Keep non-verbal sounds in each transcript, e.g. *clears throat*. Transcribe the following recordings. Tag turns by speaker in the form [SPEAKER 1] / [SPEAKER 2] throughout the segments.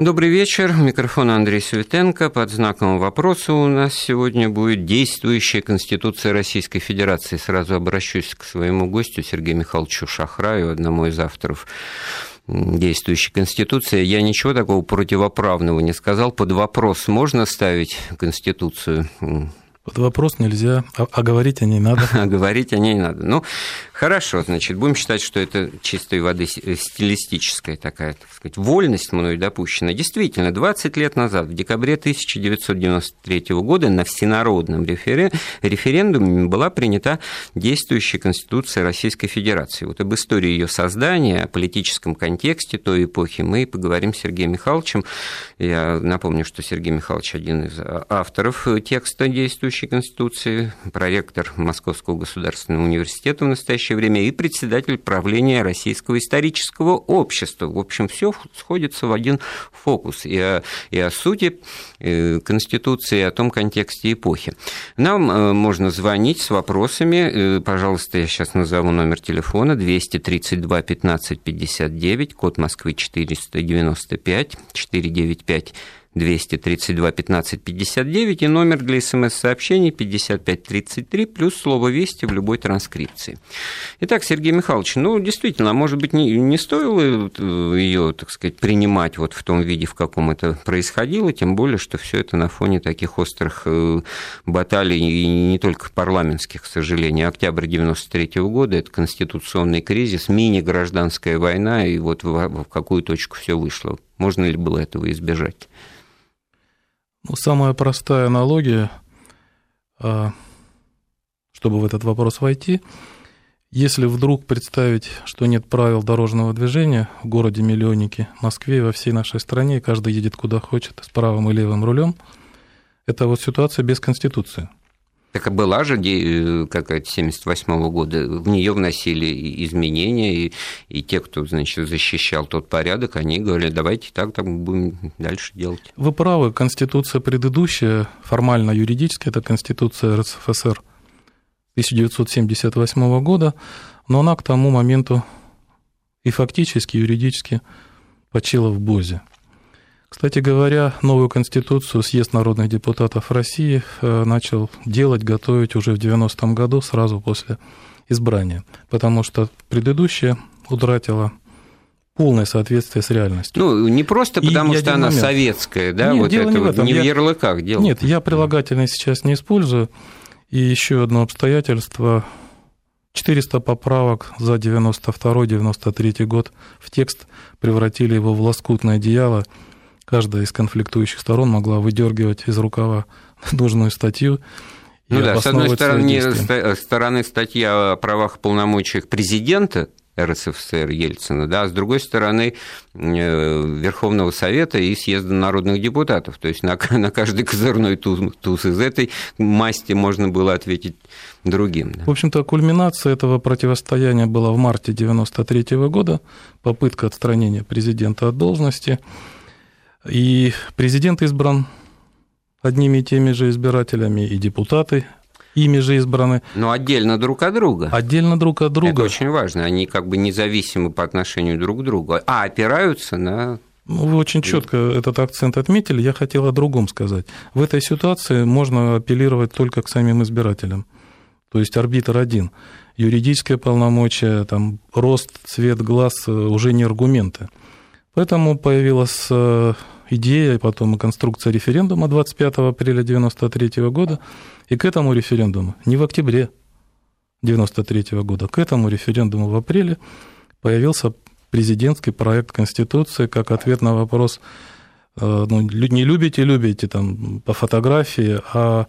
[SPEAKER 1] Добрый вечер. Микрофон Андрей Светенко. Под знаком вопроса у нас сегодня будет действующая Конституция Российской Федерации. Сразу обращусь к своему гостю Сергею Михайловичу Шахраю, одному из авторов действующей Конституции. Я ничего такого противоправного не сказал. Под вопрос можно ставить Конституцию?
[SPEAKER 2] Под вопрос нельзя, а, а говорить о ней надо. *laughs*
[SPEAKER 1] А говорить о ней надо. Ну, хорошо, значит, будем считать, что это чистой воды стилистическая такая, так сказать, вольность мною допущена. Действительно, 20 лет назад, в декабре 1993 года, на всенародном референдуме была принята действующая Конституция Российской Федерации. Вот об истории ее создания, о политическом контексте той эпохи мы поговорим с Сергеем Михайловичем. Я напомню, что Сергей Михайлович один из авторов текста действующей Конституции, проректор Московского государственного университета в настоящее время и председатель правления Российского исторического общества. В общем, все сходится в один фокус и о, и о сути э, Конституции, и о том контексте эпохи. Нам э, можно звонить с вопросами. Э, пожалуйста, я сейчас назову номер телефона 232 15 59, код Москвы 495 495 232 15 59 и номер для смс-сообщений 5533 плюс слово «Вести» в любой транскрипции. Итак, Сергей Михайлович, ну, действительно, может быть, не, не стоило э, ее, так сказать, принимать вот в том виде, в каком это происходило, тем более, что все это на фоне таких острых э, баталий, и не только парламентских, к сожалению. Октябрь 93 года – это конституционный кризис, мини-гражданская война, и вот в какую точку все вышло. Можно ли было этого избежать?
[SPEAKER 2] Самая простая аналогия, а, чтобы в этот вопрос войти, если вдруг представить, что нет правил дорожного движения в городе-миллионнике, Москве и во всей нашей стране, каждый едет куда хочет, с правым и левым рулем, это вот ситуация без Конституции.
[SPEAKER 1] Так была же э, какая-то 78 года, в нее вносили изменения, и, и те, кто, значит, защищал тот порядок, они говорили, давайте так, так будем дальше делать.
[SPEAKER 2] Вы правы, Конституция предыдущая, формально юридически, это Конституция РСФСР 1978 года, но она к тому моменту и фактически, юридически почила в БОЗе. Кстати говоря, новую конституцию съезд народных депутатов России э, начал делать, готовить уже в 90-м году, сразу после избрания, потому что предыдущая утратила полное соответствие с реальностью.
[SPEAKER 1] Ну, не просто потому, и что она момент. советская, да,
[SPEAKER 2] Нет, вот дело это не, в, этом.
[SPEAKER 1] не я... в ярлыках дело.
[SPEAKER 2] Нет, я прилагательные сейчас не использую. И еще одно обстоятельство. 400 поправок за 92-93 год в текст превратили его в лоскутное одеяло – каждая из конфликтующих сторон могла выдергивать из рукава *laughs* нужную статью.
[SPEAKER 1] Ну да, с одной стороны, стороны статья о правах и полномочиях президента РСФСР Ельцина, да, а с другой стороны э, Верховного Совета и Съезда народных депутатов. То есть на, *laughs* на каждый козырной туз, туз из этой масти можно было ответить другим.
[SPEAKER 2] Да. В общем-то, кульминация этого противостояния была в марте 1993 года, попытка отстранения президента от должности – и президент избран одними и теми же избирателями, и депутаты ими же избраны.
[SPEAKER 1] Но отдельно друг от друга.
[SPEAKER 2] Отдельно друг от друга.
[SPEAKER 1] Это очень важно. Они как бы независимы по отношению друг к другу, а опираются на
[SPEAKER 2] ну, вы очень четко этот акцент отметили. Я хотел о другом сказать. В этой ситуации можно апеллировать только к самим избирателям. То есть арбитр один. Юридическое полномочие, там, рост, цвет глаз уже не аргументы. Поэтому появилась э, идея и потом и конструкция референдума 25 апреля 1993 года. И к этому референдуму, не в октябре 1993 года, к этому референдуму в апреле появился президентский проект Конституции как ответ на вопрос, э, ну, не любите, любите там по фотографии, а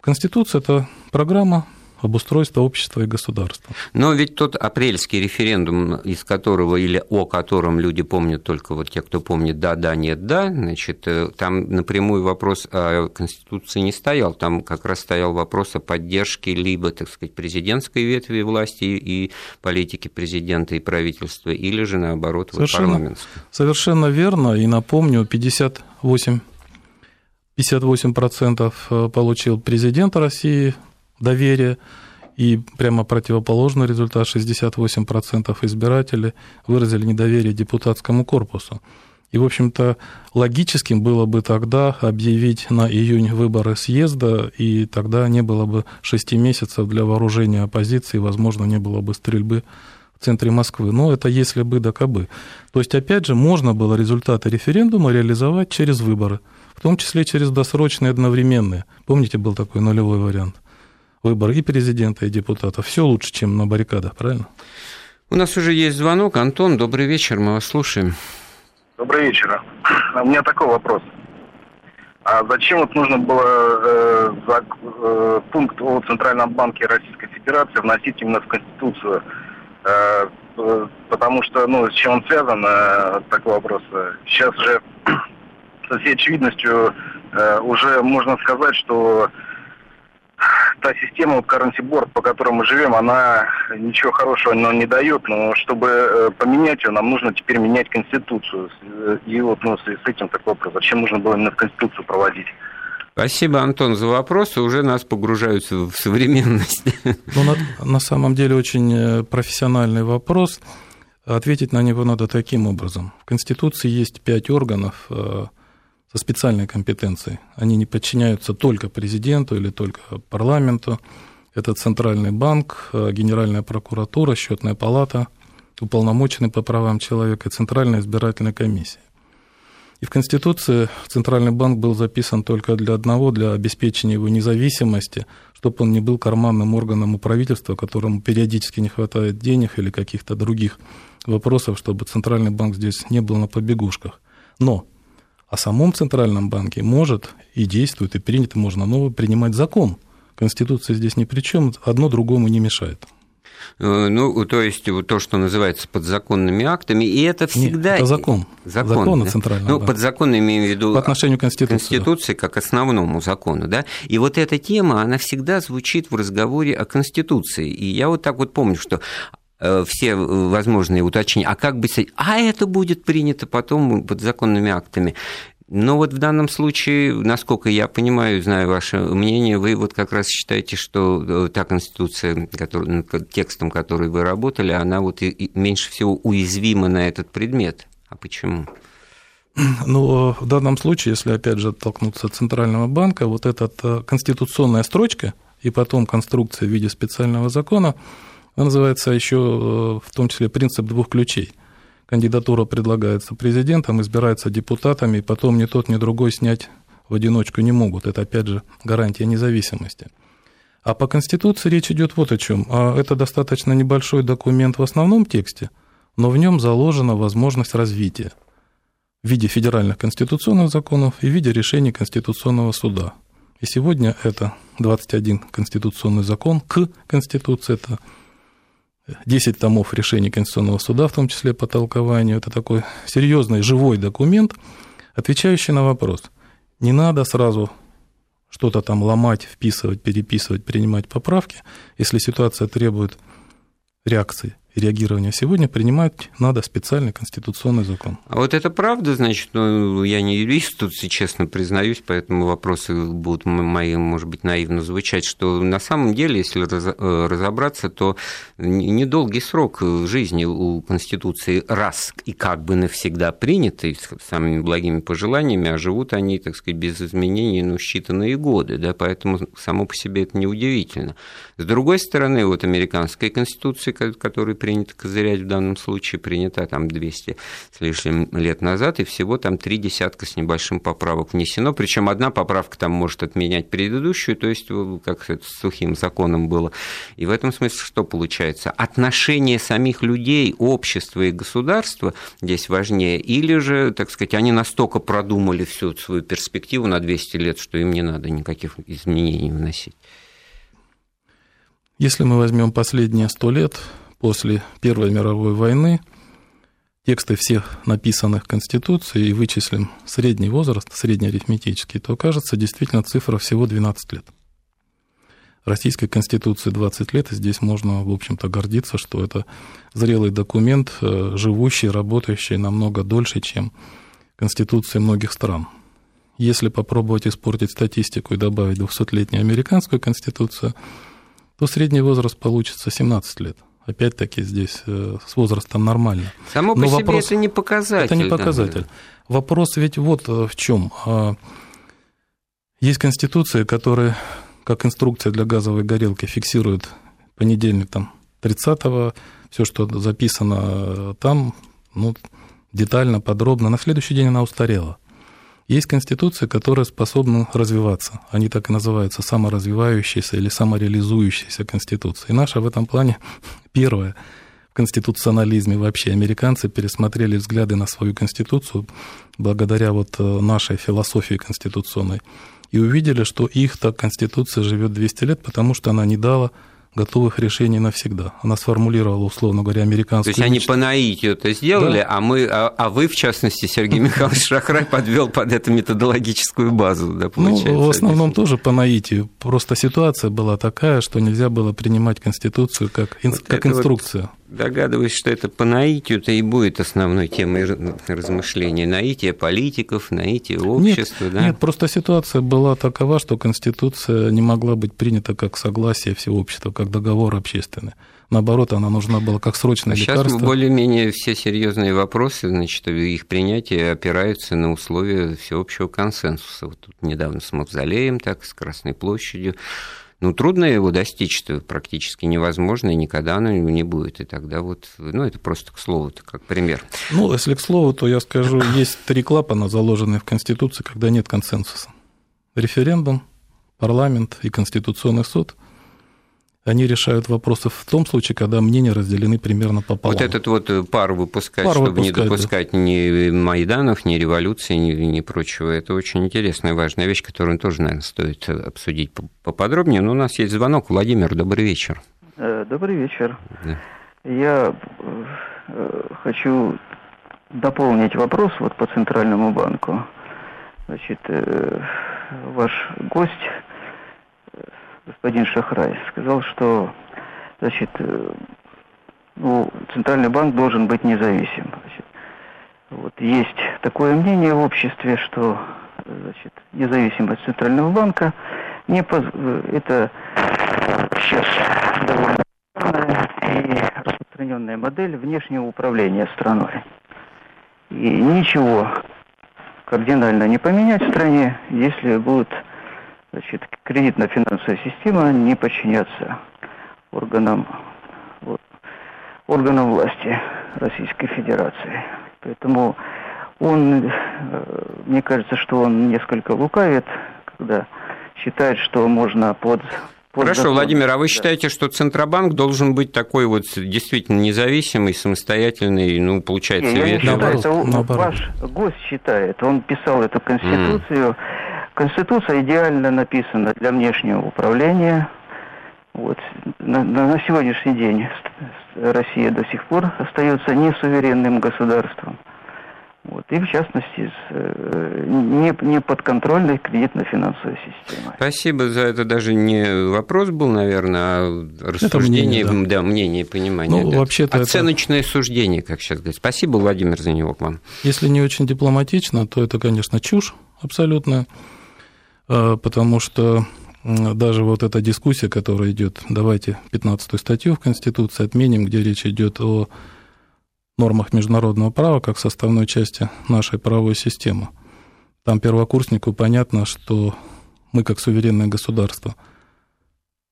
[SPEAKER 2] Конституция – это программа обустройства общества и государства.
[SPEAKER 1] Но ведь тот апрельский референдум, из которого или о котором люди помнят только вот те, кто помнит «да, да, нет, да», значит, э, там напрямую вопрос о Конституции не стоял, там как раз стоял вопрос о поддержке либо, так сказать, президентской ветви власти и политики президента и правительства, или же, наоборот, совершенно, вот парламентской.
[SPEAKER 2] Совершенно верно, и напомню, 58 58% э, получил президент России, доверие, и прямо противоположный результат, 68% избирателей выразили недоверие депутатскому корпусу. И, в общем-то, логическим было бы тогда объявить на июнь выборы съезда, и тогда не было бы шести месяцев для вооружения оппозиции, возможно, не было бы стрельбы в центре Москвы. Но это если бы да кабы. То есть, опять же, можно было результаты референдума реализовать через выборы, в том числе через досрочные одновременные. Помните, был такой нулевой вариант? Выбор и президента, и депутата. Все лучше, чем на баррикадах, правильно?
[SPEAKER 1] У нас уже есть звонок. Антон, добрый вечер, мы вас слушаем.
[SPEAKER 3] Добрый вечер. У меня такой вопрос. А зачем вот нужно было э, за, э, пункт о Центральном банке Российской Федерации вносить именно в Конституцию? Э, э, потому что, ну, с чем он связан, э, такой вопрос. Сейчас же *clears throat* со всей очевидностью э, уже можно сказать, что та система, вот currency board, по которой мы живем, она ничего хорошего нам не дает, но чтобы э, поменять ее, нам нужно теперь менять Конституцию. И вот ну, с этим такой вопрос. Зачем нужно было именно в Конституцию проводить?
[SPEAKER 1] Спасибо, Антон, за вопросы. Уже нас погружаются в современность.
[SPEAKER 2] Ну, на, на самом деле очень э, профессиональный вопрос. Ответить на него надо таким образом. В Конституции есть пять органов, э, со специальной компетенцией. Они не подчиняются только президенту или только парламенту. Это Центральный банк, э, Генеральная прокуратура, Счетная палата, уполномоченный по правам человека Центральная избирательная комиссия. И в Конституции Центральный банк был записан только для одного, для обеспечения его независимости, чтобы он не был карманным органом у правительства, которому периодически не хватает денег или каких-то других вопросов, чтобы Центральный банк здесь не был на побегушках. Но о самом Центральном банке может и действует, и принято можно новый принимать закон. Конституция здесь ни при чем, одно другому не мешает.
[SPEAKER 1] Э, ну, то есть то, что называется подзаконными актами, и это всегда...
[SPEAKER 2] Нет, это закон. Закон, закон да? о Центральном
[SPEAKER 1] Ну, подзакон имею в виду...
[SPEAKER 2] По отношению к Конституции.
[SPEAKER 1] Конституции как основному закону, да? И вот эта тема, она всегда звучит в разговоре о Конституции. И я вот так вот помню, что все возможные уточнения, а как быть, а это будет принято потом под законными актами. Но вот в данном случае, насколько я понимаю, знаю ваше мнение, вы вот как раз считаете, что э, та конституция, который, текстом которой вы работали, она вот и меньше всего уязвима на этот предмет. А почему?
[SPEAKER 2] Ну, в данном случае, если опять же оттолкнуться от Центрального банка, вот эта э, конституционная строчка и потом конструкция в виде специального закона, она называется еще э, в том числе принцип двух ключей. Кандидатура предлагается президентом, избирается депутатами, и потом ни тот, ни другой снять в одиночку не могут. Это, опять же, гарантия независимости. А по Конституции речь идет вот о чем. А это достаточно небольшой документ в основном тексте, но в нем заложена возможность развития в виде федеральных конституционных законов и в виде решений Конституционного суда. И сегодня это 21 конституционный закон к Конституции, это 10 томов решений Конституционного суда, в том числе по толкованию. Это такой серьезный, живой документ, отвечающий на вопрос. Не надо сразу что-то там ломать, вписывать, переписывать, принимать поправки, если ситуация требует реакции реагирования сегодня принимать надо специальный конституционный закон.
[SPEAKER 1] А вот это правда, значит, ну, я не юрист, тут честно признаюсь, поэтому вопросы будут мои, может быть, наивно звучать, что на самом деле, если э, разобраться, то недолгий срок жизни у Конституции раз и как бы навсегда принятый, с самыми благими пожеланиями, а живут они, так сказать, без изменений, ну, считанные годы, да, поэтому само по себе это неудивительно. С другой стороны, вот американская Конституция, которая принято козырять в данном случае, принята там 200 с лишним лет назад, и всего там три десятка с небольшим поправок внесено, причем одна поправка там может отменять предыдущую, то есть как это с сухим законом было. И в этом смысле что получается? Отношение самих людей, общества и государства здесь важнее, или же, так сказать, они настолько продумали всю свою перспективу на 200 лет, что им не надо никаких изменений вносить?
[SPEAKER 2] Если мы возьмем последние сто лет, после Первой мировой войны тексты всех написанных Конституций и вычислим средний возраст, среднеарифметический, то окажется действительно цифра всего 12 лет. Российской Конституции 20 лет, и здесь можно, в общем-то, гордиться, что это зрелый документ, э, живущий, работающий намного дольше, чем Конституции многих стран. Если попробовать испортить статистику и добавить 200-летнюю американскую Конституцию, то средний возраст получится 17 лет – опять-таки здесь э, с возрастом нормально.
[SPEAKER 1] Само Но по себе вопрос... это не показатель.
[SPEAKER 2] Это не показатель. Да. вопрос ведь вот в чем. А, есть конституция, которая, как инструкция для газовой горелки, фиксирует понедельник там 30-го, все, что записано там, ну, детально, подробно. На следующий день она устарела. Есть конституции, которые способны развиваться. Они так и называются саморазвивающиеся или самореализующиеся конституции. И наша в этом плане *laughs* первая в конституционализме вообще. Американцы пересмотрели взгляды на свою конституцию благодаря вот э, нашей философии конституционной и увидели, что их так конституция живет 200 лет, потому что она не дала готовых решений навсегда. Она сформулировала, условно говоря, американскую...
[SPEAKER 1] То есть они по наитию это сделали, да. а, мы, а, а вы, в частности, Сергей *laughs* Михайлович Шахрай, подвел под эту методологическую базу, да,
[SPEAKER 2] получается? Ну, в основном тоже по наитию. Просто ситуация была такая, что нельзя было принимать Конституцию как, вот как инструкцию. Вот
[SPEAKER 1] догадываюсь, что это по наитию-то и будет основной темой размышления. Наитие политиков, наитие общества.
[SPEAKER 2] Нет,
[SPEAKER 1] да?
[SPEAKER 2] нет, просто ситуация была такова, что Конституция не могла быть принята как согласие всего общества, как договор общественный. Наоборот, она нужна была как срочное а лекарство.
[SPEAKER 1] Сейчас более-менее все серьезные вопросы, значит, их принятие опираются на условия всеобщего консенсуса. Вот тут недавно с Мавзолеем, так, с Красной площадью. Ну, трудно его достичь, это практически невозможно, и никогда оно не будет. И тогда вот, ну, это просто к слову, как пример.
[SPEAKER 2] Ну, если к слову, то я скажу, *laughs* есть три клапана, заложенные в Конституции, когда нет консенсуса. Референдум, парламент и Конституционный суд – они решают вопросы в том случае, когда мнения разделены примерно пополам.
[SPEAKER 1] Вот этот вот э, пар выпускать, пар чтобы выпускать, не допускать да. ни Майданов, ни революции, ни, ни прочего, это очень интересная, важная вещь, которую тоже, наверное, стоит обсудить поподробнее. Но у нас есть звонок. Владимир, добрый вечер.
[SPEAKER 4] Э, добрый вечер. Да. Я э, хочу дополнить вопрос вот по Центральному банку. Значит, ваш гость господин Шахрай сказал, что значит, э, ну, Центральный банк должен быть независим. Значит, вот, есть такое мнение в обществе, что значит, независимость Центрального банка не поз... это сейчас довольно и распространенная модель внешнего управления страной. И ничего кардинально не поменять в стране, если будут значит, кредитно-финансовая система не подчиняться органам, вот, органам власти Российской Федерации. Поэтому он, э, мне кажется, что он несколько лукавит, когда считает, что можно под
[SPEAKER 1] Хорошо, закон. Владимир, а вы да. считаете, что Центробанк должен быть такой вот действительно независимый, самостоятельный, ну, получается...
[SPEAKER 4] Нет, я не считаю, это наоборот. ваш гость считает. Он писал эту Конституцию, mm. Конституция идеально написана для внешнего управления. Вот. На, на сегодняшний день Россия до сих пор остается несуверенным государством. Вот, и в частности э, не, не подконтрольной кредитно-финансовой системой.
[SPEAKER 1] Спасибо за это даже не вопрос был, наверное, а рассуждение, мнение, да. да, мнение, понимание. Ну, да. вообще-то Оценочное это... суждение, как сейчас говорят. Спасибо, Владимир, за него к вам.
[SPEAKER 2] Если не очень дипломатично, то это, конечно, чушь абсолютно. А, потому что даже вот эта дискуссия, которая идет, давайте 15 статью в Конституции отменим, где речь идет о нормах международного права как составной части нашей правовой системы. Там первокурснику понятно, что мы как суверенное государство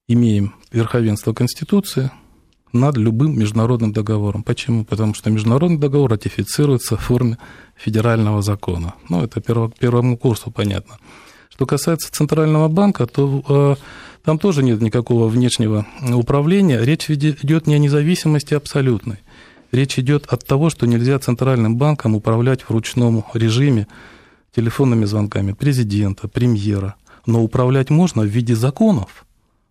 [SPEAKER 2] имеем верховенство Конституции над любым международным договором. Почему? Потому что международный договор ратифицируется в форме федерального закона. Ну, это первому курсу понятно. Что касается Центрального банка, то э, там тоже нет никакого внешнего управления. Речь идет не о независимости абсолютной. Речь идет от того, что нельзя Центральным банком управлять в ручном режиме телефонными звонками президента, премьера. Но управлять можно в виде законов –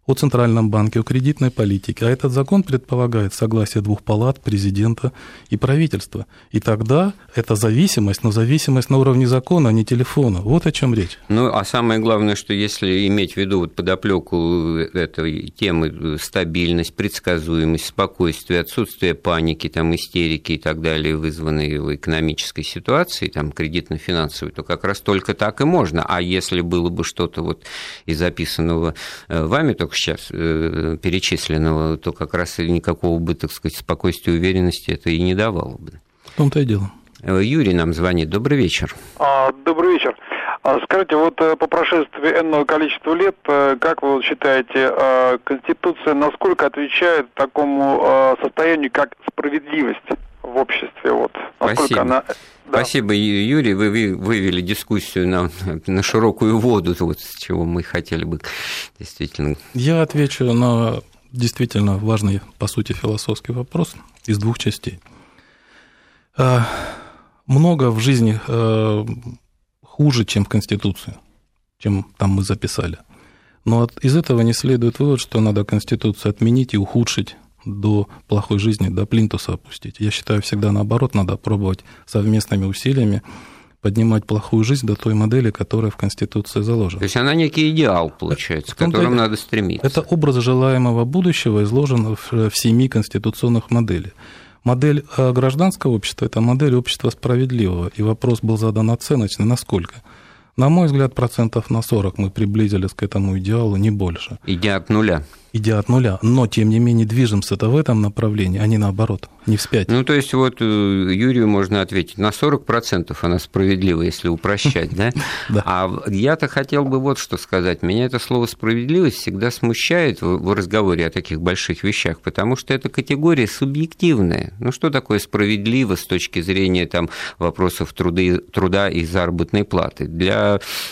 [SPEAKER 2] о Центральном банке, о кредитной политике. А этот закон предполагает согласие двух палат, президента и правительства. И тогда это зависимость, но зависимость на уровне закона, а не телефона. Вот о чем речь.
[SPEAKER 1] Ну, а самое главное, что если иметь в виду вот подоплеку этой темы стабильность, предсказуемость, спокойствие, отсутствие паники, там, истерики и так далее, вызванные экономической ситуации, там, кредитно-финансовой, то как раз только так и можно. А если было бы что-то вот из записанного э, вами только сейчас э, перечисленного, то как раз никакого бы, так сказать, спокойствия и уверенности это и не давало бы.
[SPEAKER 2] В том-то и дело.
[SPEAKER 1] Э, Юрий нам звонит. Добрый вечер.
[SPEAKER 5] А, добрый вечер. А, скажите, вот э, по прошествии энного количества лет, э, как вы считаете, Конституция насколько отвечает такому состоянию, как справедливость в обществе? Вот,
[SPEAKER 1] насколько Спасибо. она... Да. Спасибо, Юрий. Вы вывели дискуссию на, на широкую воду, вот с чего мы хотели бы действительно.
[SPEAKER 2] Я отвечу на действительно важный, по сути, философский вопрос из двух частей. А, много в жизни э, хуже, чем в Конституции, чем там мы записали. Но из этого не следует вывод, что надо Конституцию отменить и ухудшить до плохой жизни, до плинтуса опустить. Я считаю, всегда наоборот, надо пробовать совместными усилиями поднимать плохую жизнь до той модели, которая в Конституции заложена.
[SPEAKER 1] То есть она некий идеал, получается, к которому надо стремиться.
[SPEAKER 2] Это образ желаемого будущего изложен в, в семи конституционных моделях. Модель э, гражданского общества – это модель общества справедливого, и вопрос был задан оценочный, насколько – на мой взгляд, процентов на 40 мы приблизились к этому идеалу, не больше.
[SPEAKER 1] Идя от нуля.
[SPEAKER 2] Идя от нуля. Но, тем не менее, движемся-то в этом направлении, а не наоборот, не вспять.
[SPEAKER 1] Ну, то есть, вот э, Юрию можно ответить, на 40% она справедлива, если упрощать, да? *laughs* Да. А я-то хотел бы вот что сказать. Меня это слово «справедливость» всегда смущает в разговоре о таких больших вещах, потому что это категория субъективная. Ну, что такое справедливо с точки зрения там, вопросов труда и заработной платы? Для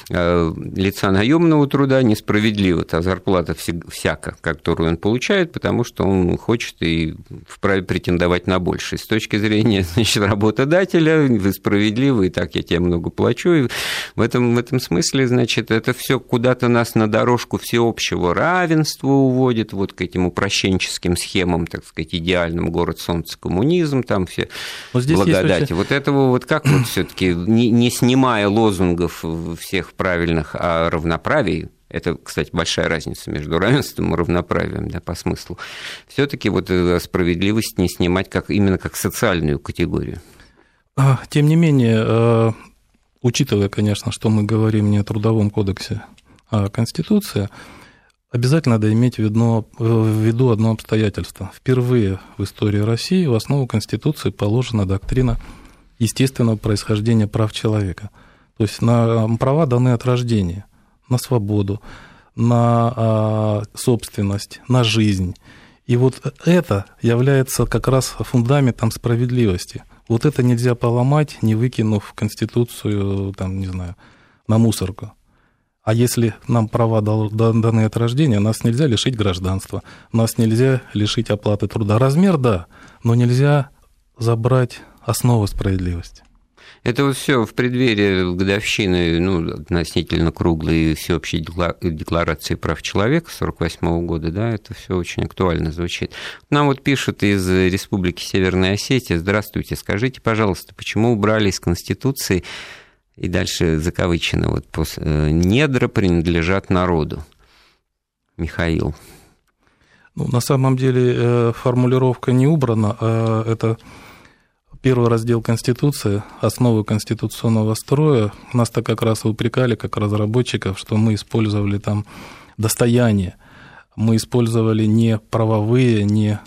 [SPEAKER 1] Э, лица наемного труда несправедливо, та зарплата всяка, которую он получает, потому что он хочет и вправе претендовать на больше. С точки зрения *laughs* значит, работодателя вы справедливы, и так я тебе много плачу. И в этом, в этом смысле, значит, это все куда-то нас на дорожку всеобщего равенства уводит, вот к этим упрощенческим схемам, так сказать, идеальным город солнца коммунизм, там все вот благодати. Есть... Вот этого вот как вот все таки не, не снимая лозунгов всех правильных о равноправии, это, кстати, большая разница между *laughs* равенством и равноправием да, по смыслу, все-таки вот э, справедливость не снимать как, именно как социальную категорию.
[SPEAKER 2] А, тем не менее, э, учитывая, конечно, что мы говорим не о Трудовом кодексе, а о Конституции, обязательно надо иметь виду, в виду одно обстоятельство. Впервые в истории России в основу Конституции положена доктрина естественного происхождения прав человека – то есть на права даны от рождения, на свободу, на а, собственность, на жизнь. И вот это является как раз фундаментом справедливости. Вот это нельзя поломать, не выкинув Конституцию, там, не знаю, на мусорку. А если нам права даны от рождения, нас нельзя лишить гражданства, нас нельзя лишить оплаты труда. Размер, да, но нельзя забрать основу справедливости.
[SPEAKER 1] Это вот все в преддверии годовщины, ну, относительно круглой всеобщей декларации прав человека 1948 года, да, это все очень актуально звучит. Нам вот пишут из Республики Северная Осетия, здравствуйте, скажите, пожалуйста, почему убрали из Конституции и дальше закавычено, вот э, недра принадлежат народу. Михаил.
[SPEAKER 2] Ну, на самом деле э, формулировка не убрана, а это Первый раздел Конституции, основы конституционного строя, нас-то как раз упрекали, как разработчиков, что мы использовали там достояние, мы использовали не правовые, не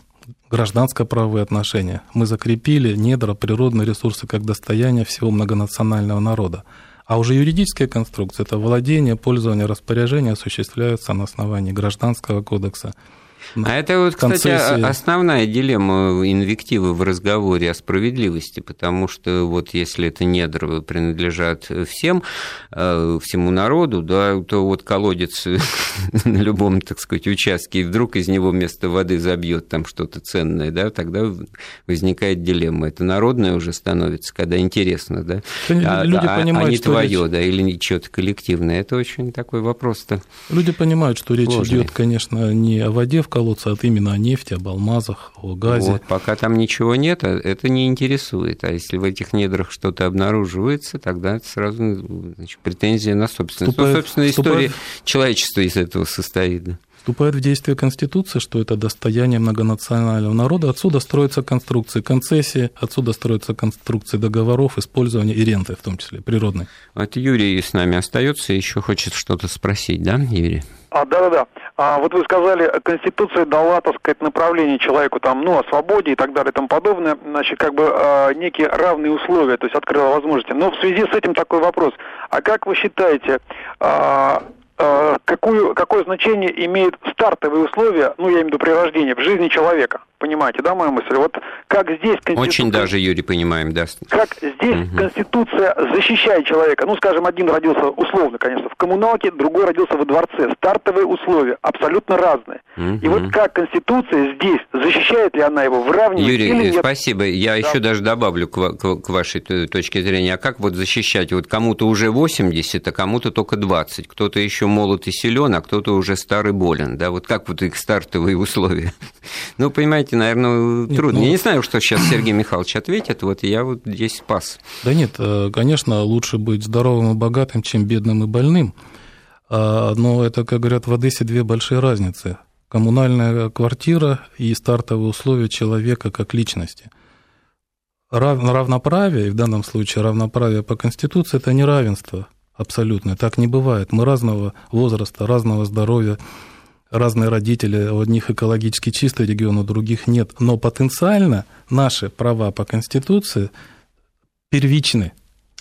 [SPEAKER 2] гражданско-правовые отношения. Мы закрепили недра, природные ресурсы как достояние всего многонационального народа. А уже юридическая конструкция – это владение, пользование, распоряжение осуществляются на основании Гражданского кодекса,
[SPEAKER 1] а это вот, кстати, концессии. основная дилемма инвективы в разговоре о справедливости, потому что вот если это недра принадлежат всем, э, всему народу, да, то вот колодец *laughs* на любом, так сказать, участке, и вдруг из него вместо воды забьет там что-то ценное, да, тогда возникает дилемма. Это народное уже становится, когда интересно, да, а, люди а, понимают, а не что твое, речь... да, или что-то коллективное. Это очень такой вопрос-то.
[SPEAKER 2] Люди понимают, что речь идет, конечно, не о воде в колодца, а именно о нефти, об алмазах, о газе. Вот,
[SPEAKER 1] пока там ничего нет, а это не интересует. А если в этих недрах что-то обнаруживается, тогда это сразу значит, претензия на собственность. Вступает, ну, собственно, история вступает... человечества из этого состоит. Да.
[SPEAKER 2] Вступает в действие Конституция, что это достояние многонационального народа. Отсюда строятся конструкции концессии, отсюда строятся конструкции договоров, использования и ренты, в том числе природной.
[SPEAKER 1] Вот Юрий с нами остается, еще хочет что-то спросить, да, Юрий?
[SPEAKER 5] А, да-да-да. А вот вы сказали, Конституция дала, так сказать, направление человеку там, ну, о свободе и так далее и тому подобное, значит, как бы э, некие равные условия, то есть открыла возможности. Но в связи с этим такой вопрос. А как вы считаете, э, э, какую, какое значение имеют стартовые условия, ну, я имею в виду при рождении, в жизни человека? Понимаете, да, мою мысль? Вот как здесь
[SPEAKER 1] Конституция... Очень даже, Юрий, понимаем, да.
[SPEAKER 5] Как здесь угу. Конституция защищает человека. Ну, скажем, один родился, условно, конечно, в коммуналке, другой родился во дворце. Стартовые условия абсолютно разные. Угу. И вот как Конституция здесь, защищает ли она его, выравнивает
[SPEAKER 1] Юрий,
[SPEAKER 5] или нет?
[SPEAKER 1] спасибо. Я да. еще даже добавлю к, к, к вашей точке зрения. А как вот защищать? Вот кому-то уже 80, а кому-то только 20. Кто-то еще молод и силен, а кто-то уже старый болен. Да, вот как вот их стартовые условия? *laughs* Ну, понимаете, знаете, наверное, нет, трудно. Ну... Я не знаю, что сейчас Сергей Михайлович ответит, вот я вот здесь спас.
[SPEAKER 2] Да нет, э, конечно, лучше быть здоровым и богатым, чем бедным и больным. А, но это, как говорят в Одессе, две большие разницы. Коммунальная квартира и стартовые условия человека как личности. Равноправие, в данном случае равноправие по Конституции, это не равенство абсолютное. Так не бывает. Мы разного возраста, разного здоровья, разные родители, у одних экологически чистый регион, у других нет. Но потенциально наши права по Конституции первичны.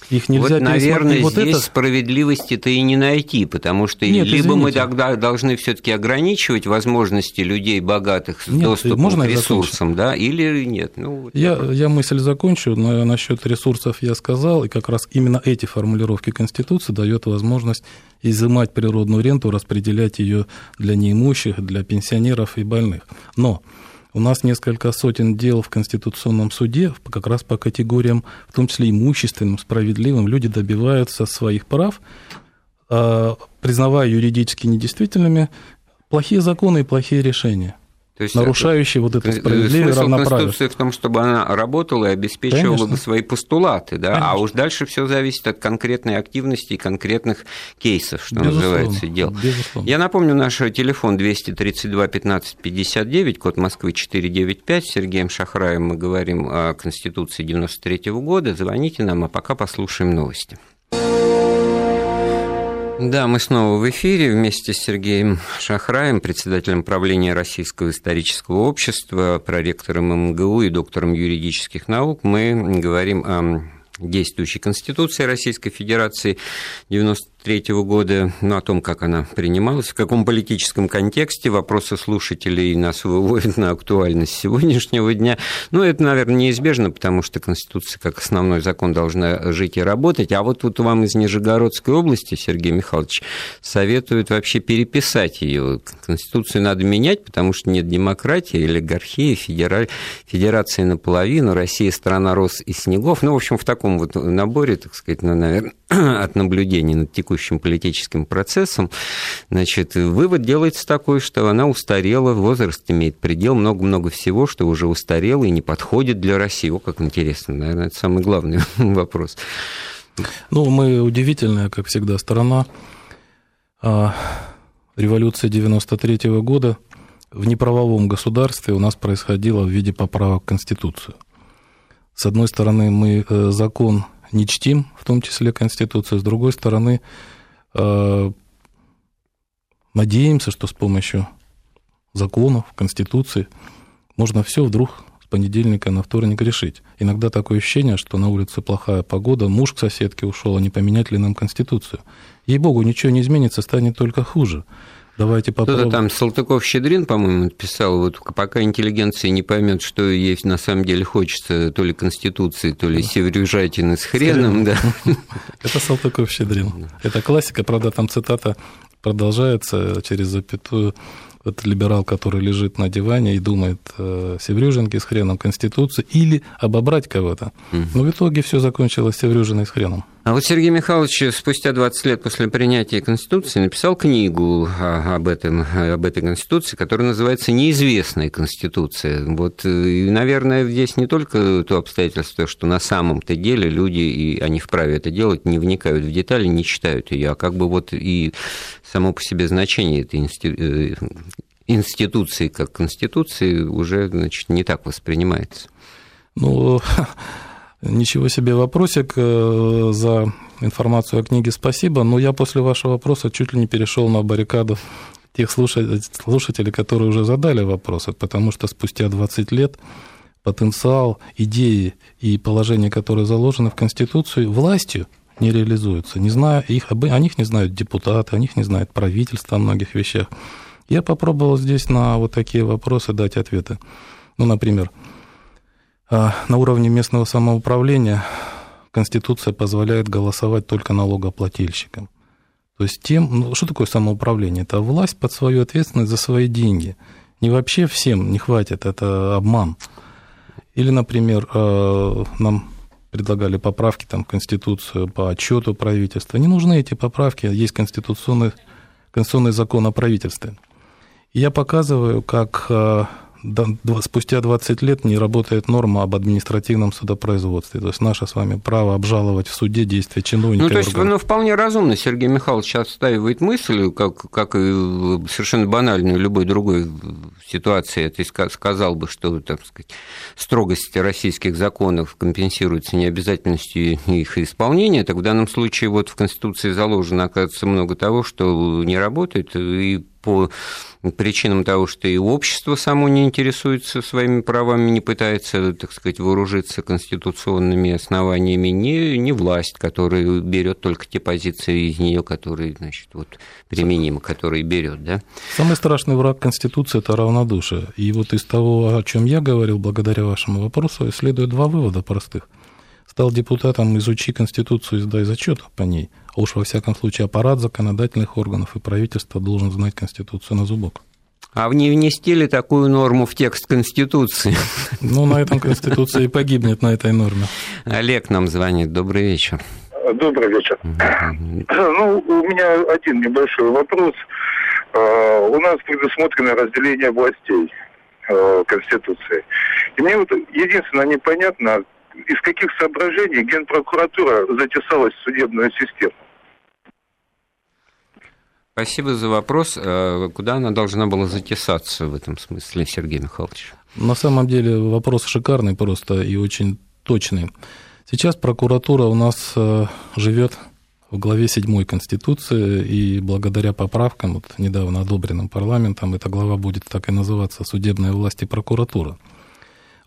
[SPEAKER 2] Их нельзя
[SPEAKER 1] вот, наверное, вот здесь это... справедливости-то и не найти, потому что Нет, либо извините. мы тогда должны все-таки ограничивать возможности людей богатых с нет, доступом можно к ресурсам, да, или нет.
[SPEAKER 2] Ну, вот я, я мысль закончу, но насчет ресурсов я сказал, и как раз именно эти формулировки Конституции дают возможность изымать природную ренту, распределять ее для неимущих, для пенсионеров и больных. Но у нас несколько сотен дел в Конституционном суде как раз по категориям, в том числе имущественным, справедливым. Люди добиваются своих прав, а, признавая юридически недействительными плохие законы и плохие решения. То есть нарушающий вот это справедливое равноправие.
[SPEAKER 1] Конституции в том, чтобы она работала и обеспечивала Конечно. бы свои постулаты, да, Конечно. а уж дальше все зависит от конкретной активности и конкретных кейсов, что Безусловно. называется, дел. Безусловно. Я напомню, наш телефон 232 15 59, код Москвы 495, с Сергеем Шахраем мы говорим о Конституции 93 года, звоните нам, а пока послушаем новости. Да, мы снова в эфире вместе с Сергеем Шахраем, председателем правления Российского исторического общества, проректором МГУ и доктором юридических наук. Мы говорим о действующей Конституции Российской Федерации 90 1993 года, ну, о том, как она принималась, в каком политическом контексте вопросы слушателей нас выводят на актуальность сегодняшнего дня. Ну, это, наверное, неизбежно, потому что Конституция как основной закон должна жить и работать. А вот тут вам из Нижегородской области, Сергей Михайлович, советуют вообще переписать ее. Конституцию надо менять, потому что нет демократии, олигархии, федераль... федерации наполовину, Россия страна роз и снегов. Ну, в общем, в таком вот наборе, так сказать, ну, наверное, *clears throat* от наблюдений над текущим текущим политическим процессом, значит, вывод делается такой, что она устарела, возраст имеет предел, много-много всего, что уже устарело и не подходит для России. О, как интересно, наверное, это самый главный *laughs* вопрос.
[SPEAKER 2] Ну, мы удивительная, как всегда, сторона. А, революция 93 -го года в неправовом государстве у нас происходила в виде поправок в Конституцию. С одной стороны, мы э, закон не чтим, в том числе Конституцию. С другой стороны, э, надеемся, что с помощью законов, Конституции можно все вдруг с понедельника на вторник решить. Иногда такое ощущение, что на улице плохая погода, муж к соседке ушел, а не поменять ли нам Конституцию. Ей-богу, ничего не изменится, станет только хуже. Давайте попробуем.
[SPEAKER 1] Кто-то там Салтыков-Щедрин, по-моему, писал, вот пока интеллигенция не поймет, что ей на самом деле хочется то ли Конституции, то ли северюжатины с хреном. Да. *laughs*
[SPEAKER 2] Это Салтыков-Щедрин. Это классика, правда, там цитата продолжается через запятую вот либерал, который лежит на диване и думает э, Севрюжинки с хреном Конституции или обобрать кого-то. Но в итоге все закончилось Севрюжиной с хреном.
[SPEAKER 1] А вот Сергей Михайлович спустя 20 лет после принятия Конституции написал книгу об, этом, об этой Конституции, которая называется «Неизвестная Конституция». Вот, э, и, наверное, здесь не только то обстоятельство, что на самом-то деле люди, и они вправе это делать, не вникают в детали, не читают ее, а как бы вот и само по себе значение этой э, институции как конституции уже значит, не так воспринимается.
[SPEAKER 2] Ну, *laughs* Ничего себе вопросик э, за информацию о книге спасибо, но я после вашего вопроса чуть ли не перешел на баррикаду тех слушателей, которые уже задали вопросы, потому что спустя 20 лет потенциал, идеи и положения, которые заложены в Конституции, властью не реализуются. Не знаю, их, о них не знают депутаты, о них не знает правительство о многих вещах. Я попробовал здесь на вот такие вопросы дать ответы. Ну, например, на уровне местного самоуправления Конституция позволяет голосовать только налогоплательщикам. То есть тем, ну, что такое самоуправление? Это власть под свою ответственность за свои деньги. Не вообще всем не хватит, это обман. Или, например, э, нам предлагали поправки там, в Конституцию по отчету правительства. Не нужны эти поправки, есть конституционный, конституционный закон о правительстве. И я показываю, как э, спустя 20 лет не работает норма об административном судопроизводстве. То есть наше с вами право обжаловать в суде действия чиновника.
[SPEAKER 1] Ну, то есть, ну, вполне разумно Сергей Михайлович отстаивает мысль, как, как и совершенно банальную любой другой ситуации, ты сказал бы, что, так сказать, строгость российских законов компенсируется необязательностью их исполнения, так в данном случае вот в Конституции заложено, оказывается, много того, что не работает, и по причинам того, что и общество само не интересуется своими правами, не пытается, так сказать, вооружиться конституционными основаниями, не, не власть, которая берет только те позиции из нее, которые, значит, вот, применимы, которые берет, да?
[SPEAKER 2] Самый страшный враг Конституции – это равнодушие. И вот из того, о чем я говорил, благодаря вашему вопросу, следует два вывода простых. Стал депутатом, изучи Конституцию и сдай зачет по ней – а уж во всяком случае аппарат законодательных органов и правительства должен знать Конституцию на зубок.
[SPEAKER 1] А в не внести ли такую норму в текст Конституции? *laughs*
[SPEAKER 2] Ну, на этом Конституция и погибнет, на этой норме.
[SPEAKER 1] Олег нам звонит. Добрый вечер.
[SPEAKER 6] Добрый вечер. Ну, у меня один небольшой вопрос. А, у нас предусмотрено разделение властей а, Конституции. И мне вот единственное непонятно, из каких соображений Генпрокуратура затесалась в судебную систему.
[SPEAKER 1] Спасибо за вопрос. Э, куда она должна была затесаться в этом смысле, Сергей Михайлович?
[SPEAKER 2] На самом деле вопрос шикарный просто и очень точный. Сейчас прокуратура у нас э, живет в главе 7 Конституции, и благодаря поправкам, вот недавно одобренным парламентом, эта глава будет так и называться «Судебная власть и прокуратура».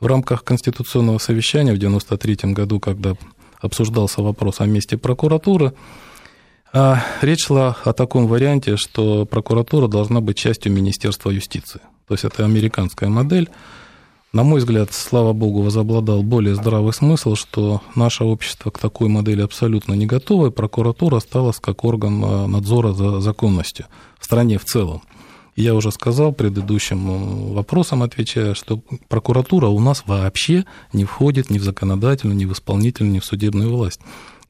[SPEAKER 2] В рамках конституционного совещания в 1993 году, когда обсуждался вопрос о месте прокуратуры, речь шла о таком варианте, что прокуратура должна быть частью Министерства юстиции. То есть это американская модель. На мой взгляд, слава богу, возобладал более здравый смысл, что наше общество к такой модели абсолютно не готово, и прокуратура осталась как орган а, надзора за законностью в стране в целом. Я уже сказал предыдущим э, вопросом, отвечая, что прокуратура у нас вообще не входит ни в законодательную, ни в исполнительную, ни в судебную власть.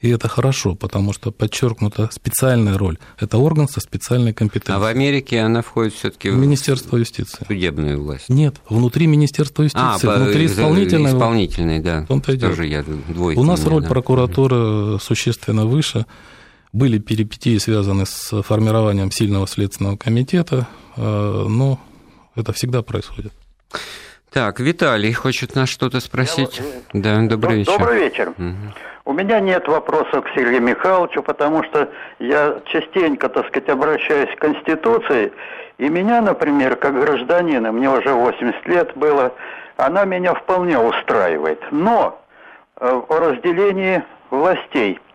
[SPEAKER 2] И это хорошо, потому что подчеркнута специальная роль. Это орган со специальной компетенцией.
[SPEAKER 1] А в Америке она входит все-таки в
[SPEAKER 2] Министерство юстиции.
[SPEAKER 1] Судебную власть.
[SPEAKER 2] Нет, внутри Министерства юстиции, а, внутри исполнительной.
[SPEAKER 1] Исполнительной, да.
[SPEAKER 2] Он-то Тоже я У нас роль да. прокуратуры существенно выше. Были перипетии, связанные с формированием сильного следственного комитета, э, но это всегда происходит.
[SPEAKER 1] Так, Виталий хочет нас что-то спросить. Я... Да, добрый вечер.
[SPEAKER 7] Добрый вечер. Угу. У меня нет вопросов к Сергею Михайловичу, потому что я частенько, так сказать, обращаюсь к Конституции, и меня, например, как гражданина, мне уже 80 лет было, она меня вполне устраивает. Но э, о разделении властей –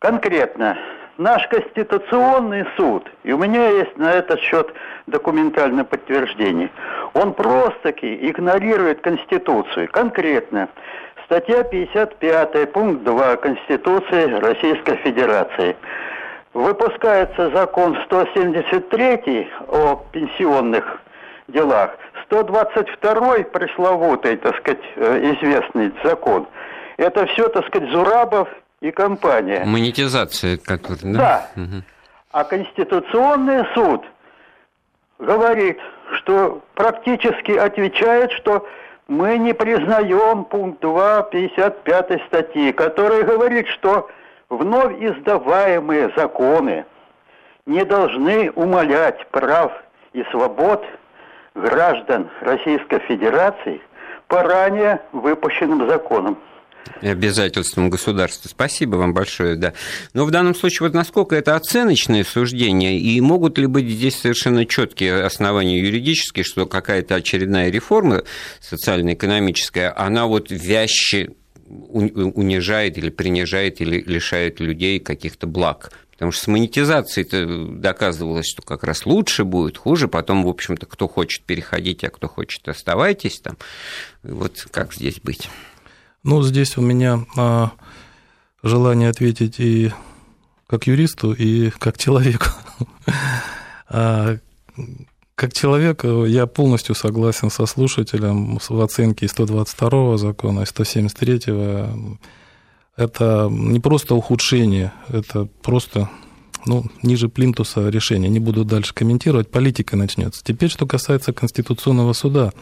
[SPEAKER 7] Конкретно, наш Конституционный суд, и у меня есть на этот счет документальное подтверждение, он просто-таки игнорирует Конституцию. Конкретно, статья 55, пункт 2 Конституции Российской Федерации. Выпускается закон 173 о пенсионных делах, 122 пресловутый, так сказать, э, известный закон. Это все, так сказать, Зурабов и компания.
[SPEAKER 1] Монетизация, которая,
[SPEAKER 7] да? Да. Угу. А Конституционный суд говорит, что практически отвечает, что мы не признаем пункт 2 55 статьи, который говорит, что вновь издаваемые законы не должны умалять прав и свобод граждан Российской Федерации по ранее выпущенным законам.
[SPEAKER 1] Обязательствам государства. Спасибо вам большое, да. Но в данном случае, вот насколько это оценочное суждение, и могут ли быть здесь совершенно четкие основания юридические, что какая-то очередная реформа социально-экономическая, она вот вяще унижает или принижает или лишает людей каких-то благ. Потому что с монетизацией-то доказывалось, что как раз лучше будет, хуже. Потом, в общем-то, кто хочет переходить, а кто хочет оставайтесь там. Вот как здесь быть?
[SPEAKER 2] Ну, здесь у меня а, желание ответить и как юристу, и как человеку. *laughs* А, как человек я полностью согласен со слушателем в оценке 122 закона и 173. Это не просто ухудшение, это просто ну, ниже плинтуса решение. Не буду дальше комментировать, политика начнется. Теперь, что касается Конституционного суда.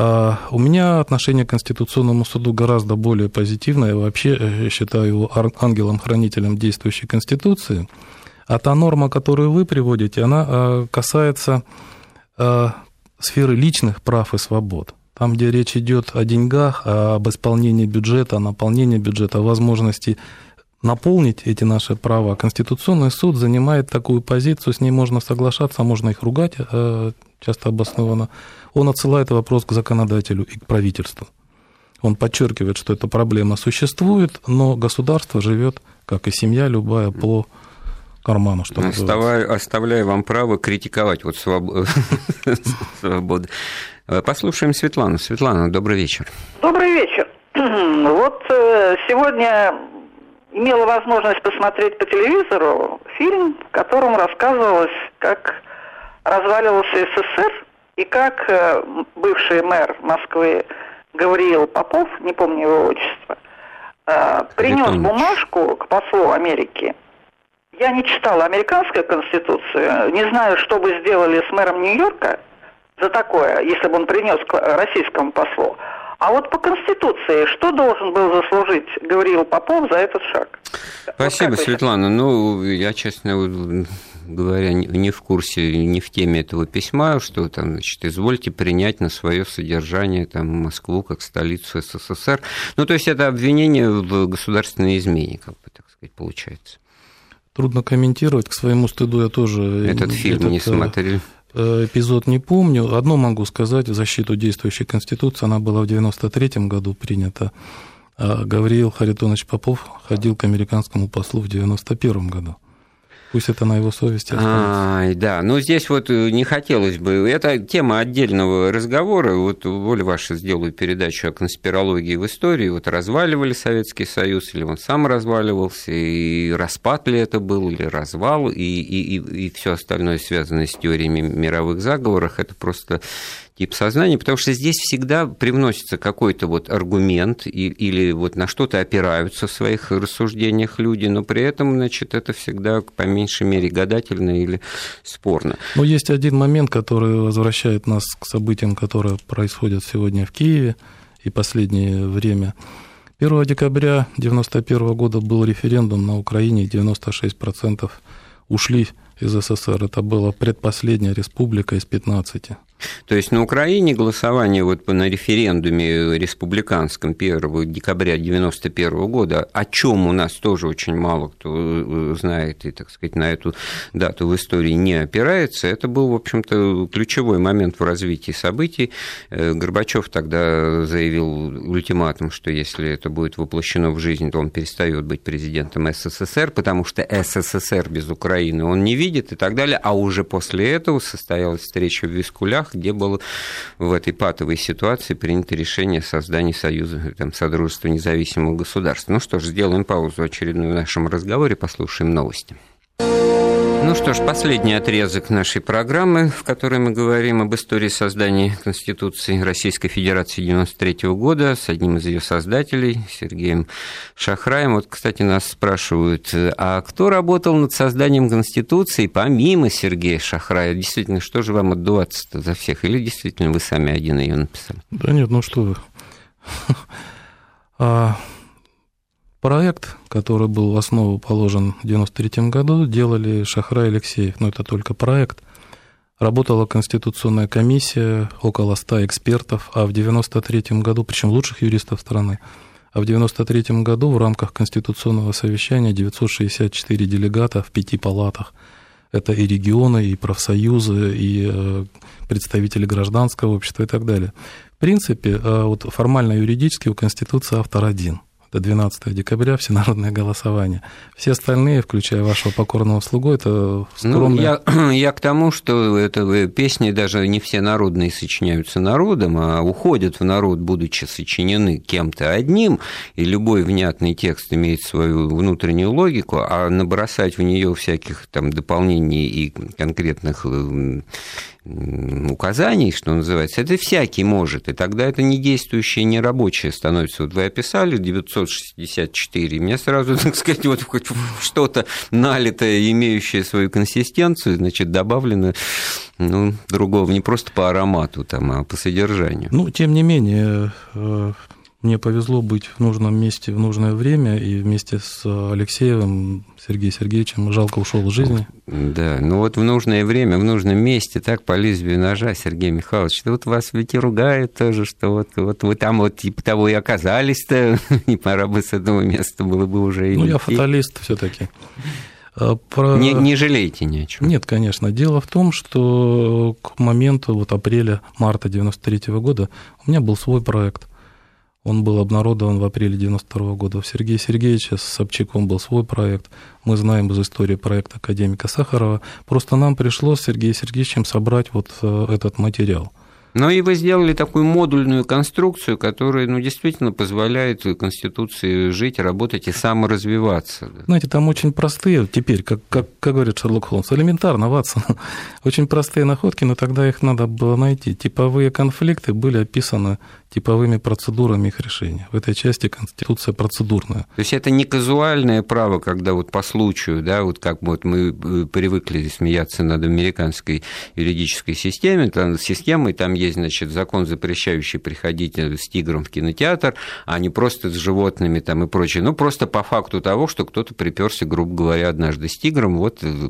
[SPEAKER 2] А, у меня отношение к Конституционному суду гораздо более позитивное. Я вообще э, считаю его ангелом-хранителем действующей Конституции. А та норма, которую вы приводите, она э, касается э, сферы личных прав и свобод. Там, где речь идет о деньгах, об исполнении бюджета, о наполнении бюджета, о возможности наполнить эти наши права. Конституционный суд занимает такую позицию, с ней можно соглашаться, можно их ругать, часто обоснованно он отсылает вопрос к законодателю и к правительству. Он подчеркивает, что эта проблема существует, но государство живет, как и семья любая, по карману. Что
[SPEAKER 1] Оставляю, оставляю вам право критиковать вот *laughs* свободу. Послушаем Светлану. Светлана, добрый вечер.
[SPEAKER 8] Добрый вечер. *clears throat* Вот э, сегодня имела возможность посмотреть по телевизору фильм, в котором рассказывалось, как разваливался СССР и как э, бывший мэр Москвы Гавриил Попов, не помню его отчество, э, принес бумажку к послу Америки. Я не читала американскую конституцию, не знаю, что бы сделали с мэром Нью-Йорка за такое, если бы он принес к российскому послу. А вот по Конституции, что должен был заслужить Гавриил Попов за этот шаг?
[SPEAKER 1] Спасибо, вот Светлана. Ну, я, честно говоря, не в курсе, не в теме этого письма, что там, значит, извольте принять на свое содержание там, Москву как столицу СССР. Ну, то есть это обвинение в государственной измене, как бы так сказать, получается.
[SPEAKER 2] Трудно комментировать, к своему стыду я тоже...
[SPEAKER 1] Этот фильм этот, не смотрел.
[SPEAKER 2] Э, эпизод не помню. Одно могу сказать в защиту действующей Конституции. Она была в 93 году принята. А Гавриил Харитонович Попов ходил к американскому послу в 91 году. Пусть это на его совести
[SPEAKER 1] остается. А, да, но здесь вот э, не хотелось бы... Это тема отдельного разговора. Вот воля ваша сделаю передачу о конспирологии в истории. Вот разваливали Советский Союз, или он сам разваливался, и распад ли это был, или развал, и, и, и, и все остальное, связанное с теориями мировых заговоров, это просто тип сознания, потому что здесь всегда привносится какой-то вот аргумент или вот на что-то опираются в своих рассуждениях люди, но при этом, значит, это всегда по меньшей мере гадательно или спорно.
[SPEAKER 2] Но есть один момент, который возвращает нас к событиям, которые происходят сегодня в Киеве и последнее время. 1 декабря 1991 года был референдум на Украине, 96% ушли из СССР. Это была предпоследняя республика из 15.
[SPEAKER 1] То есть на Украине голосование вот на референдуме республиканском 1 декабря 1991 года, о чем у нас тоже очень мало кто э, знает и, так сказать, на эту дату в истории не опирается, это был, в общем-то, ключевой момент в развитии событий. Э, Горбачев тогда заявил ультиматум, что если это будет воплощено в жизнь, то он перестает быть президентом СССР, потому что СССР без Украины он не видит и так далее. А уже после этого состоялась встреча в Вискулях, местах, где было в этой патовой ситуации принято решение о создании Союза, там, Содружества независимых государств. Ну что ж, сделаем паузу очередную в нашем разговоре, послушаем новости. Ну что ж, последний отрезок нашей программы, в которой мы говорим об истории создания Конституции Российской Федерации 93 года с одним из ее создателей, Сергеем Шахраем. Вот, кстати, нас спрашивают, а кто работал над созданием Конституции помимо Сергея Шахрая? Действительно, что же вам отдуваться-то за всех? Или действительно вы сами один ее написали?
[SPEAKER 2] Да нет, ну что вы. *laughs* Проект, который был в основу положен в 1993 году, делали Шахра и Алексеев, но это только проект. Работала Конституционная комиссия, около 100 экспертов, а в 1993 году, причем лучших юристов страны, А в 1993 году в рамках Конституционного совещания 964 делегата в пяти палатах. Это и регионы, и профсоюзы, и э, представители гражданского общества и так далее. В принципе, э, вот формально юридически у Конституции автор один – до 12 декабря всенародное голосование. Все остальные, включая вашего покорного слугу, это скромные...
[SPEAKER 1] Ну, я, *clears throat* я к тому, что это э, песни даже не все народные сочиняются народом, а уходят в народ, будучи сочинены кем-то одним, и любой внятный текст имеет свою внутреннюю логику, а набросать в нее всяких там дополнений и конкретных э, указаний, что называется, это всякий может, и тогда это не действующее, не рабочее становится. Вот вы описали 964, мне сразу, *laughs* так сказать, вот что-то налитое, имеющее свою консистенцию, значит, добавлено, ну, другого, не просто по аромату, там, а по содержанию.
[SPEAKER 2] Ну, тем не менее, э, мне повезло быть в нужном месте в нужное время, и вместе с Алексеевым, Сергеем Сергеевичем, жалко ушел из жизни.
[SPEAKER 1] Да, ну вот в нужное время, в нужном месте, так по лезвию ножа, Сергей Михайлович, вот вас ведь и ругают тоже, что вот, вот вы там вот типа того и оказались-то, *laughs* не пора бы с этого места было бы уже...
[SPEAKER 2] Ну, я фаталист все таки
[SPEAKER 1] а, про... Не, не жалеете ни о чем?
[SPEAKER 2] Нет, конечно. Дело в том, что к моменту вот апреля-марта 93 года у меня был свой проект – он был обнародован в апреле 92 года. У Сергея Сергеевича с Собчаком был свой проект. Мы знаем из истории проекта академика Сахарова. Просто нам пришлось с Сергеем Сергеевичем собрать вот э, этот материал.
[SPEAKER 1] Но и вы сделали такую модульную конструкцию, которая ну, действительно позволяет Конституции жить, работать и саморазвиваться.
[SPEAKER 2] Знаете, там очень простые, теперь, как, как, как говорит Шерлок Холмс, элементарно, Ватсон, *laughs* очень простые находки, но тогда их надо было найти. Типовые конфликты были описаны типовыми процедурами их решения. В этой части Конституция процедурная.
[SPEAKER 1] То есть это не казуальное право, когда вот по случаю, да, вот как вот мы э, привыкли смеяться над американской юридической системой, там, системой, там есть, значит, закон, запрещающий приходить э, с тигром в кинотеатр, а не просто с животными там и прочее. Ну, просто по факту того, что кто-то приперся, грубо говоря, однажды с тигром, вот э,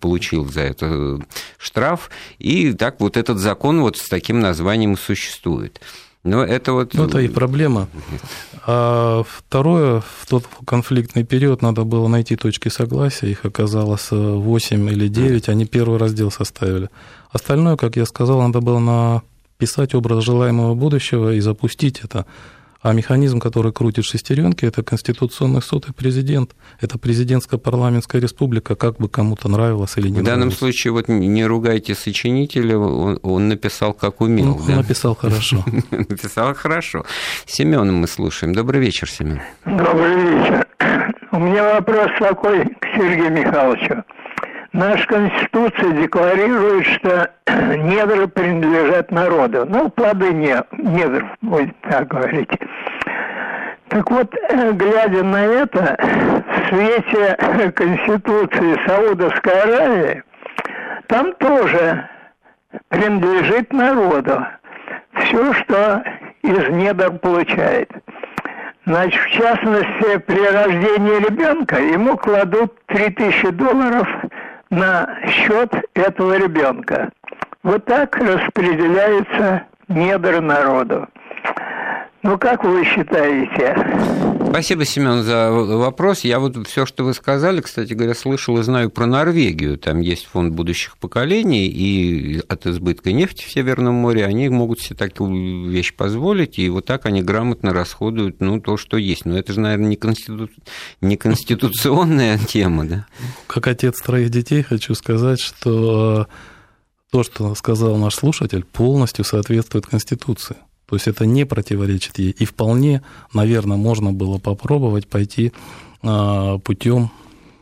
[SPEAKER 1] получил за это штраф, и так вот этот закон вот с таким названием и существует.
[SPEAKER 2] Но это вот... Ну, это и проблема. *laughs* А второе, в тот конфликтный период надо было найти точки согласия, их оказалось 8 или 9, они первый раздел составили. Остальное, как я сказал, надо было написать образ желаемого будущего и запустить это. А механизм, который крутит шестеренки, это Конституционный суд и президент. Это президентско-парламентская республика, как бы кому-то нравилось или не
[SPEAKER 1] В данном случае вот не ругайте сочинителя, он, он написал как умел.
[SPEAKER 2] Он да? написал хорошо. *laughs*
[SPEAKER 1] Написал хорошо. Семена мы слушаем. Добрый вечер, Семен.
[SPEAKER 9] Добрый вечер. У меня вопрос такой к Сергею Михайловичу. Наша Конституция декларирует, что *clears throat* недра принадлежат народу. Ну, плоды не, недр, будет так говорить. Так вот, э, глядя на это, в свете *clears throat* Конституции Саудовской Аравии, там тоже принадлежит народу все, что из недр получает. Значит, в частности, при рождении ребенка ему кладут 3000 долларов на счет этого ребенка. Вот так распределяется недр народу. Ну, как вы считаете?
[SPEAKER 1] Спасибо, Семен, за вопрос. Я вот все, что вы сказали, кстати говоря, слышал и знаю про Норвегию. Там есть фонд будущих поколений, и от избытка нефти в Северном море они могут себе такую вещь позволить, и вот так они грамотно расходуют ну, то, что есть. Но это же, наверное, не, конститу... не конституционная *laughs* тема, да?
[SPEAKER 2] Как отец троих детей хочу сказать, что то, что сказал наш слушатель, полностью соответствует Конституции. То есть это не противоречит ей. И вполне, наверное, можно было попробовать пойти а, путем,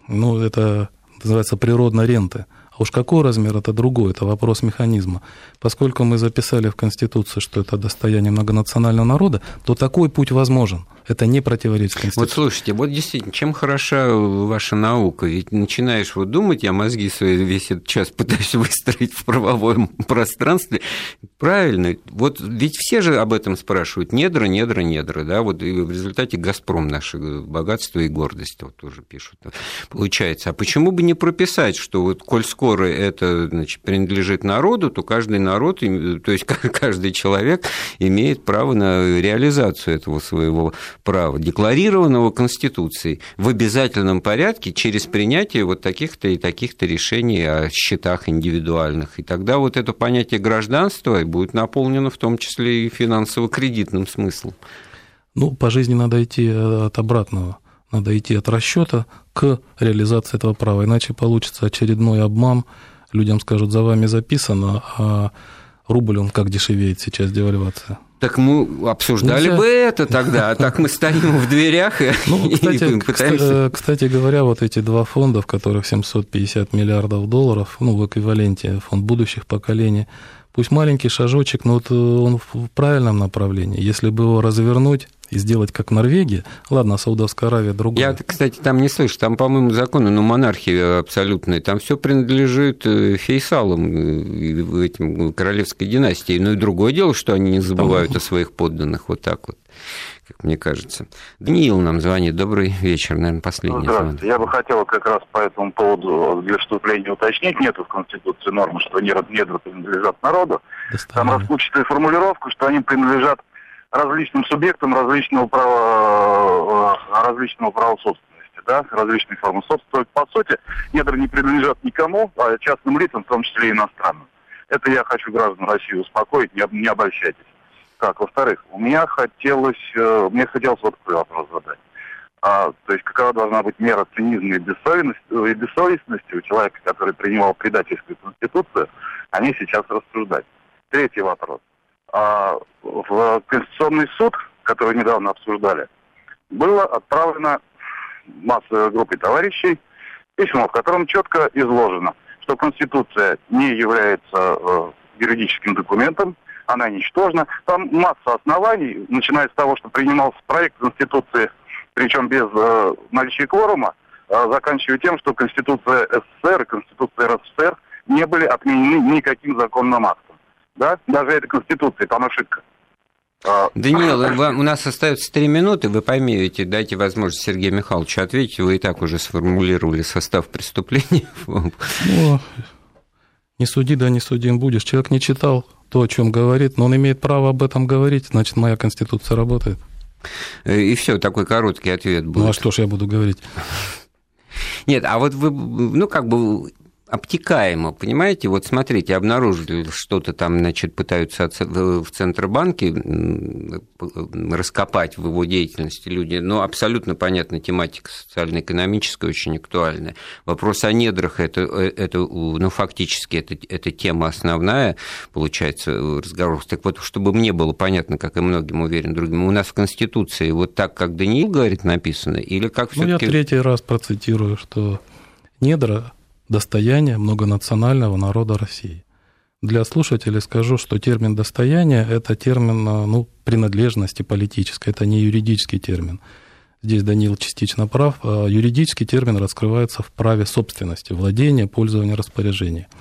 [SPEAKER 2] ну, это называется природной ренты. А уж какой размер, это другой, это вопрос механизма. Поскольку мы записали в Конституции, что это достояние многонационального народа, то такой путь возможен. Это не противоречит Конституции.
[SPEAKER 1] Вот слушайте, вот действительно, чем хороша ваша наука? Ведь начинаешь вот думать, я мозги свои весь этот час *laughs* пытаюсь выстроить в правовом пространстве. Правильно, вот ведь все же об этом спрашивают. Недра, недра, недра, да, вот и в результате «Газпром» наше богатство и гордость вот тоже пишут. Получается, а почему бы не прописать, что вот коль скоро это значит, принадлежит народу, то каждый народ, то есть *laughs* каждый человек имеет право на реализацию этого своего права, декларированного Конституцией, в обязательном порядке через принятие вот таких-то и таких-то решений о счетах индивидуальных. И тогда вот это понятие гражданства будет наполнено в том числе и финансово-кредитным смыслом.
[SPEAKER 2] Ну, по жизни надо идти от обратного. Надо идти от расчета к реализации этого права, иначе получится очередной обман. Людям скажут, за вами записано, а рубль, он как дешевеет сейчас, девальвация.
[SPEAKER 1] Так мы обсуждали Нельзя. бы это тогда, а так мы стоим в дверях и,
[SPEAKER 2] ну, *laughs* кстати, и пытаемся... Кстати говоря, вот эти два фонда, в которых 750 миллиардов долларов, ну, в эквиваленте фонд будущих поколений, пусть маленький шажочек, но вот он в правильном направлении. Если бы его развернуть, и сделать как Норвегия. Ладно, Саудовская Аравия другая.
[SPEAKER 1] Я, кстати, там не слышу. Там, по-моему, законы, ну, монархии абсолютные. Там все принадлежит э, фейсалам, э, этим королевской династии. Ну и другое дело, что они не забывают там... о своих подданных вот так вот как мне кажется. Даниил нам звонит. Добрый вечер, наверное, последний
[SPEAKER 10] Здравствуйте. Я бы хотел как раз по этому поводу для вступления уточнить. Нет в Конституции нормы, что недра принадлежат народу. Там расплывчатая формулировка, что они принадлежат различным субъектам различного права, э, различного права собственности, да, различные формы собственности. По сути, недра не принадлежат никому, а частным лицам, в том числе иностранным. Это я хочу граждан России успокоить, не, не обольщайтесь. Так, во-вторых, у меня хотелось, э, мне хотелось вот такой вопрос задать. А, то есть какова должна быть мера цинизма и бессовестности, и бессовестности у человека, который принимал предательскую конституцию, они сейчас рассуждать. Третий вопрос а, в Конституционный суд, который недавно обсуждали, было отправлено массовой группой товарищей письмо, в котором четко изложено, что Конституция не является э, юридическим документом, она ничтожна. Там масса оснований, начиная с того, что принимался проект Конституции, причем без э, наличия кворума, э, заканчивая тем, что Конституция СССР и Конституция РСФСР не были отменены никаким законным актом да, даже этой Конституции, там ошибка.
[SPEAKER 1] А, Даниил, у нас остается три минуты, вы поймете, дайте возможность Сергею Михайловичу ответить, вы и так уже сформулировали состав преступления. *laughs*
[SPEAKER 2] Ну, не суди, да не судим будешь. Человек не читал то, о чем говорит, но он имеет право об этом говорить, значит, моя Конституция работает.
[SPEAKER 1] И все, такой короткий ответ будет.
[SPEAKER 2] Ну а что ж я буду говорить?
[SPEAKER 1] Нет, а вот вы, ну, как бы обтекаемо, понимаете? Вот смотрите, обнаружили что-то там, значит, пытаются в Центробанке раскопать в его деятельности люди, но абсолютно понятна тематика социально-экономическая, очень актуальная. Вопрос о недрах, это, это ну, фактически, это, это тема основная, получается, разговор. Так вот, чтобы мне было понятно, как и многим, уверен, другим, у нас в Конституции вот так, как Даниил говорит, написано, или как
[SPEAKER 2] Ну, я третий раз процитирую, что недра достояние многонационального народа России. Для слушателей скажу, что термин «достояние» — это термин ну, принадлежности политической, это не юридический термин. Здесь Даниил частично прав. А юридический термин раскрывается в праве собственности, владения, пользования, распоряжения –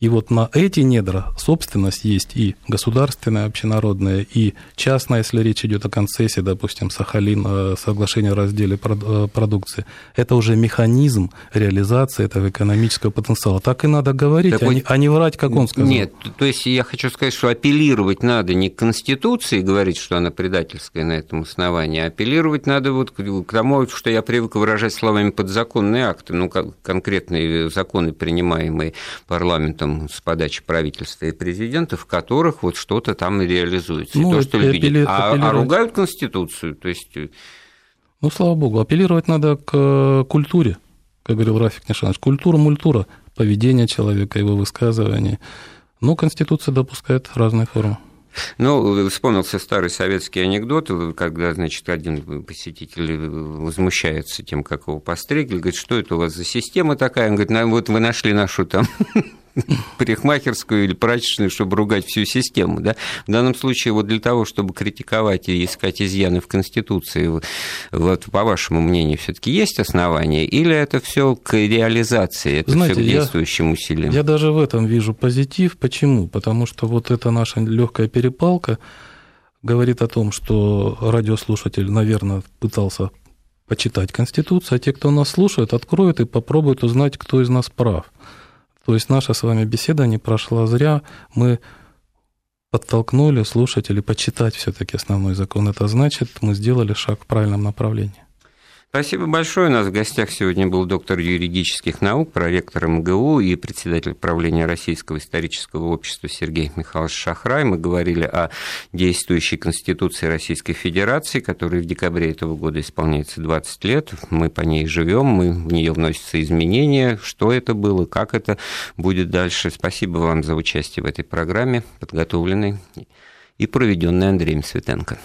[SPEAKER 2] и вот на эти недра собственность есть и государственная, общенародная, и частная, если речь идет о концессии, допустим, Сахалин, э, соглашение о разделе э, продукции. Это уже механизм реализации этого экономического потенциала. Так и надо говорить, так а, вот, не, а не врать, как он сказал.
[SPEAKER 1] Нет, то есть я хочу сказать, что апеллировать надо не к Конституции, говорить, что она предательская на этом основании, а апеллировать надо вот к тому, что я привык выражать словами подзаконные акты, ну, конкретные законы, принимаемые парламентом там с подачи правительства и президента, в которых вот что-то там и реализуется. Ну, и то, что люди видят. А, а ругают Конституцию, то есть... Э,
[SPEAKER 2] ну, слава богу, апеллировать надо к э, культуре, как говорил Рафик Нишанович. Культура, мультура, поведение человека, его высказывания. Но Конституция допускает разные формы.
[SPEAKER 1] Ну, вспомнился старый советский анекдот, когда, значит, один посетитель возмущается тем, как его постригли, говорит, что это у вас за система такая? Он говорит, вот вы нашли нашу там *laughs* парикмахерскую или прачечную, чтобы ругать всю систему. Да? В данном случае вот для того, чтобы критиковать и искать изъяны в Конституции, вот по вашему мнению, все таки есть основания, или это все к реализации, это Знаете, все к действующим
[SPEAKER 2] я,
[SPEAKER 1] усилиям?
[SPEAKER 2] Я даже в этом вижу позитив. Почему? Потому что вот эта наша легкая перепалка говорит о том, что радиослушатель, наверное, пытался почитать Конституцию, а те, кто нас слушает, откроют и попробуют узнать, кто из нас прав. То есть наша с вами беседа не прошла зря. Мы подтолкнули слушателей почитать все-таки основной закон. Это значит, мы сделали шаг в правильном направлении.
[SPEAKER 1] Спасибо большое. У нас в гостях сегодня был доктор юридических наук, проректор МГУ и председатель правления Российского исторического общества Сергей Михайлович Шахрай. Мы говорили о действующей Конституции Российской Федерации, которой в декабре этого года исполняется 20 лет. Мы по ней живем, мы, в нее вносятся изменения. Что это было, как это будет дальше. Спасибо вам за участие в этой программе, подготовленной и проведенной Андреем Светенко.